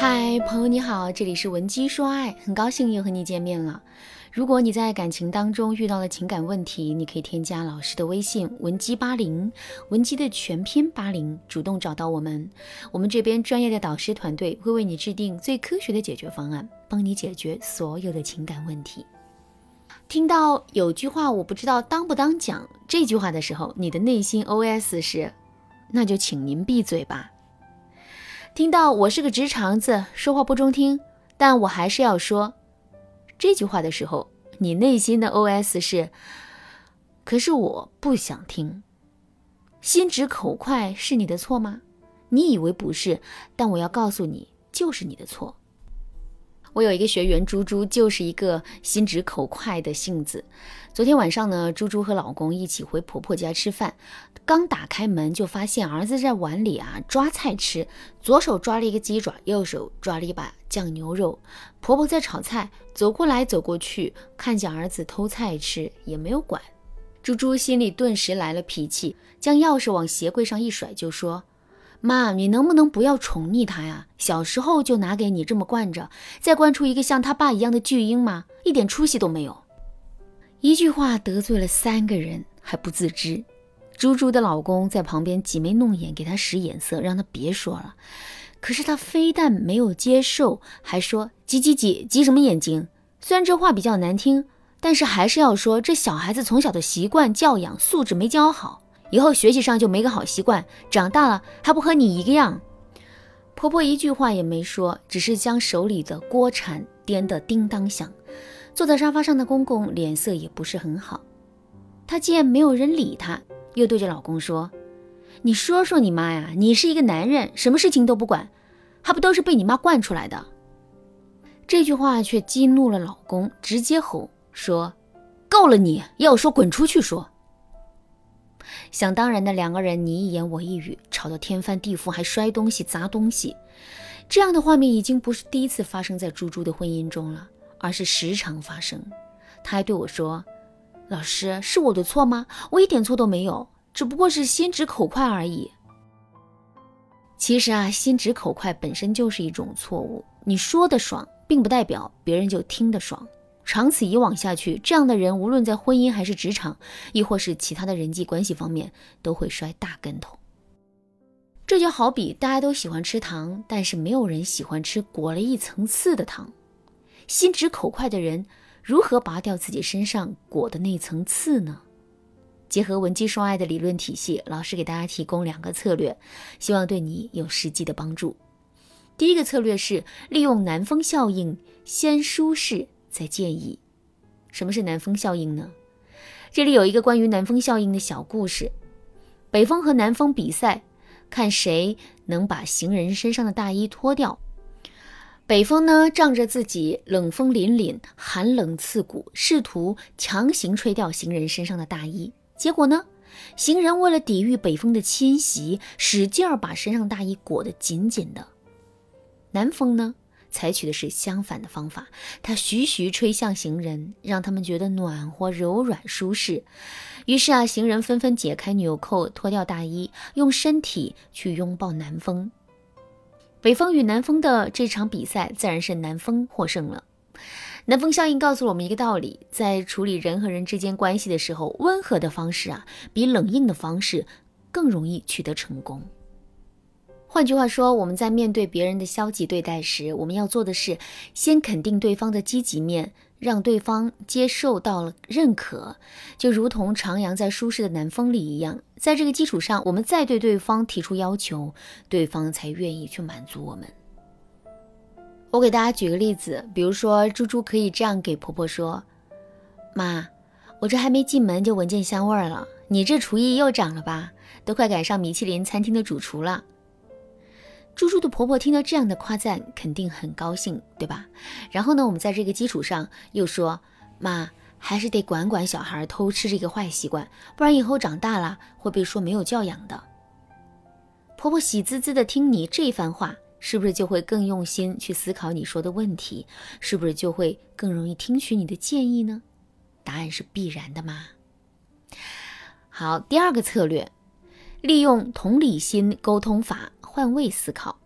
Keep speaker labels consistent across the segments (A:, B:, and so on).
A: 嗨，朋友你好，这里是文姬说爱，很高兴又和你见面了。如果你在感情当中遇到了情感问题，你可以添加老师的微信文姬八零，文姬的全拼八零，主动找到我们，我们这边专业的导师团队会为你制定最科学的解决方案，帮你解决所有的情感问题。听到有句话我不知道当不当讲这句话的时候，你的内心 OS 是，那就请您闭嘴吧。听到我是个直肠子，说话不中听，但我还是要说这句话的时候，你内心的 OS 是：可是我不想听。心直口快是你的错吗？你以为不是，但我要告诉你，就是你的错。我有一个学员猪猪，就是一个心直口快的性子。昨天晚上呢，猪猪和老公一起回婆婆家吃饭，刚打开门就发现儿子在碗里啊抓菜吃，左手抓了一个鸡爪，右手抓了一把酱牛肉。婆婆在炒菜，走过来走过去，看见儿子偷菜吃，也没有管。猪猪心里顿时来了脾气，将钥匙往鞋柜上一甩，就说。妈，你能不能不要宠溺他呀？小时候就拿给你这么惯着，再惯出一个像他爸一样的巨婴吗？一点出息都没有。一句话得罪了三个人还不自知。猪猪的老公在旁边挤眉弄眼，给他使眼色，让他别说了。可是他非但没有接受，还说挤挤挤挤什么眼睛？虽然这话比较难听，但是还是要说，这小孩子从小的习惯教养素质没教好。以后学习上就没个好习惯，长大了还不和你一个样。婆婆一句话也没说，只是将手里的锅铲颠得叮当响。坐在沙发上的公公脸色也不是很好。他见没有人理他，又对着老公说：“你说说你妈呀，你是一个男人，什么事情都不管，还不都是被你妈惯出来的？”这句话却激怒了老公，直接吼说：“够了你！要说滚出去说。”想当然的两个人你一言我一语，吵得天翻地覆，还摔东西砸东西。这样的画面已经不是第一次发生在猪猪的婚姻中了，而是时常发生。他还对我说：“老师，是我的错吗？我一点错都没有，只不过是心直口快而已。”其实啊，心直口快本身就是一种错误。你说的爽，并不代表别人就听得爽。长此以往下去，这样的人无论在婚姻还是职场，亦或是其他的人际关系方面，都会摔大跟头。这就好比大家都喜欢吃糖，但是没有人喜欢吃裹了一层刺的糖。心直口快的人如何拔掉自己身上裹的那层刺呢？结合文姬说爱的理论体系，老师给大家提供两个策略，希望对你有实际的帮助。第一个策略是利用南风效应，先舒适。在建议，什么是南风效应呢？这里有一个关于南风效应的小故事：北风和南风比赛，看谁能把行人身上的大衣脱掉。北风呢，仗着自己冷风凛凛、寒冷刺骨，试图强行吹掉行人身上的大衣。结果呢，行人为了抵御北风的侵袭，使劲儿把身上大衣裹得紧紧的。南风呢？采取的是相反的方法，它徐徐吹向行人，让他们觉得暖和、柔软、舒适。于是啊，行人纷纷解开纽扣，脱掉大衣，用身体去拥抱南风。北风与南风的这场比赛，自然是南风获胜了。南风效应告诉我们一个道理：在处理人和人之间关系的时候，温和的方式啊，比冷硬的方式更容易取得成功。换句话说，我们在面对别人的消极对待时，我们要做的是先肯定对方的积极面，让对方接受到了认可，就如同徜徉在舒适的南风里一样。在这个基础上，我们再对对方提出要求，对方才愿意去满足我们。我给大家举个例子，比如说猪猪可以这样给婆婆说：“妈，我这还没进门就闻见香味儿了，你这厨艺又长了吧？都快赶上米其林餐厅的主厨了。”猪猪的婆婆听到这样的夸赞，肯定很高兴，对吧？然后呢，我们在这个基础上又说，妈还是得管管小孩偷吃这个坏习惯，不然以后长大了会被说没有教养的。婆婆喜滋滋的听你这番话，是不是就会更用心去思考你说的问题？是不是就会更容易听取你的建议呢？答案是必然的嘛。好，第二个策略，利用同理心沟通法。换位思考，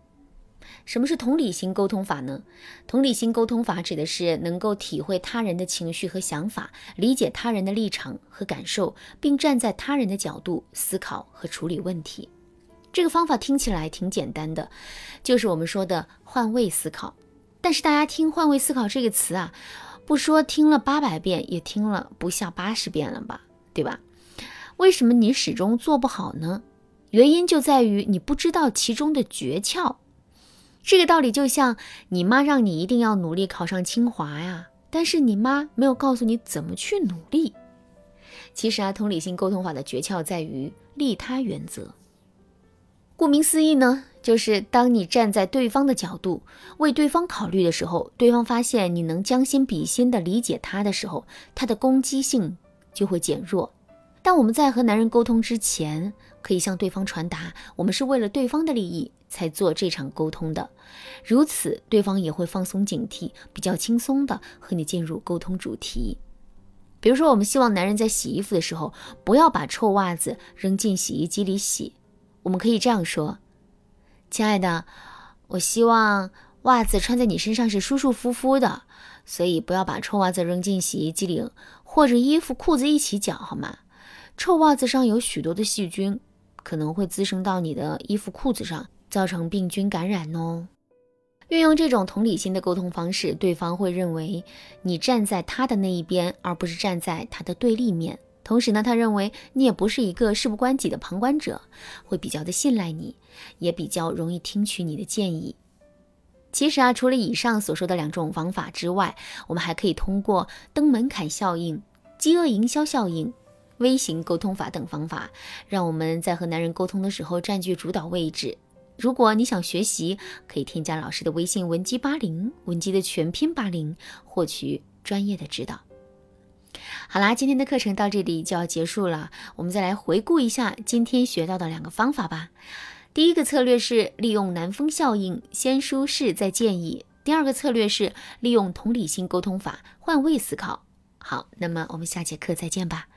A: 什么是同理心沟通法呢？同理心沟通法指的是能够体会他人的情绪和想法，理解他人的立场和感受，并站在他人的角度思考和处理问题。这个方法听起来挺简单的，就是我们说的换位思考。但是大家听“换位思考”这个词啊，不说听了八百遍，也听了不下八十遍了吧，对吧？为什么你始终做不好呢？原因就在于你不知道其中的诀窍。这个道理就像你妈让你一定要努力考上清华呀，但是你妈没有告诉你怎么去努力。其实啊，同理心沟通法的诀窍在于利他原则。顾名思义呢，就是当你站在对方的角度为对方考虑的时候，对方发现你能将心比心的理解他的时候，他的攻击性就会减弱。但我们在和男人沟通之前，可以向对方传达，我们是为了对方的利益。才做这场沟通的，如此对方也会放松警惕，比较轻松的和你进入沟通主题。比如说，我们希望男人在洗衣服的时候不要把臭袜子扔进洗衣机里洗，我们可以这样说：“亲爱的，我希望袜子穿在你身上是舒舒服服的，所以不要把臭袜子扔进洗衣机里，或者衣服裤子一起搅，好吗？臭袜子上有许多的细菌，可能会滋生到你的衣服裤子上。”造成病菌感染哦。运用这种同理心的沟通方式，对方会认为你站在他的那一边，而不是站在他的对立面。同时呢，他认为你也不是一个事不关己的旁观者，会比较的信赖你，也比较容易听取你的建议。其实啊，除了以上所说的两种方法之外，我们还可以通过登门槛效应、饥饿营销效应、微型沟通法等方法，让我们在和男人沟通的时候占据主导位置。如果你想学习，可以添加老师的微信文姬八零，文姬的全拼八零，获取专业的指导。好啦，今天的课程到这里就要结束了，我们再来回顾一下今天学到的两个方法吧。第一个策略是利用南风效应，先舒适再建议；第二个策略是利用同理心沟通法，换位思考。好，那么我们下节课再见吧。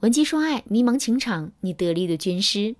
A: 文姬说爱，迷茫情场，你得力的军师。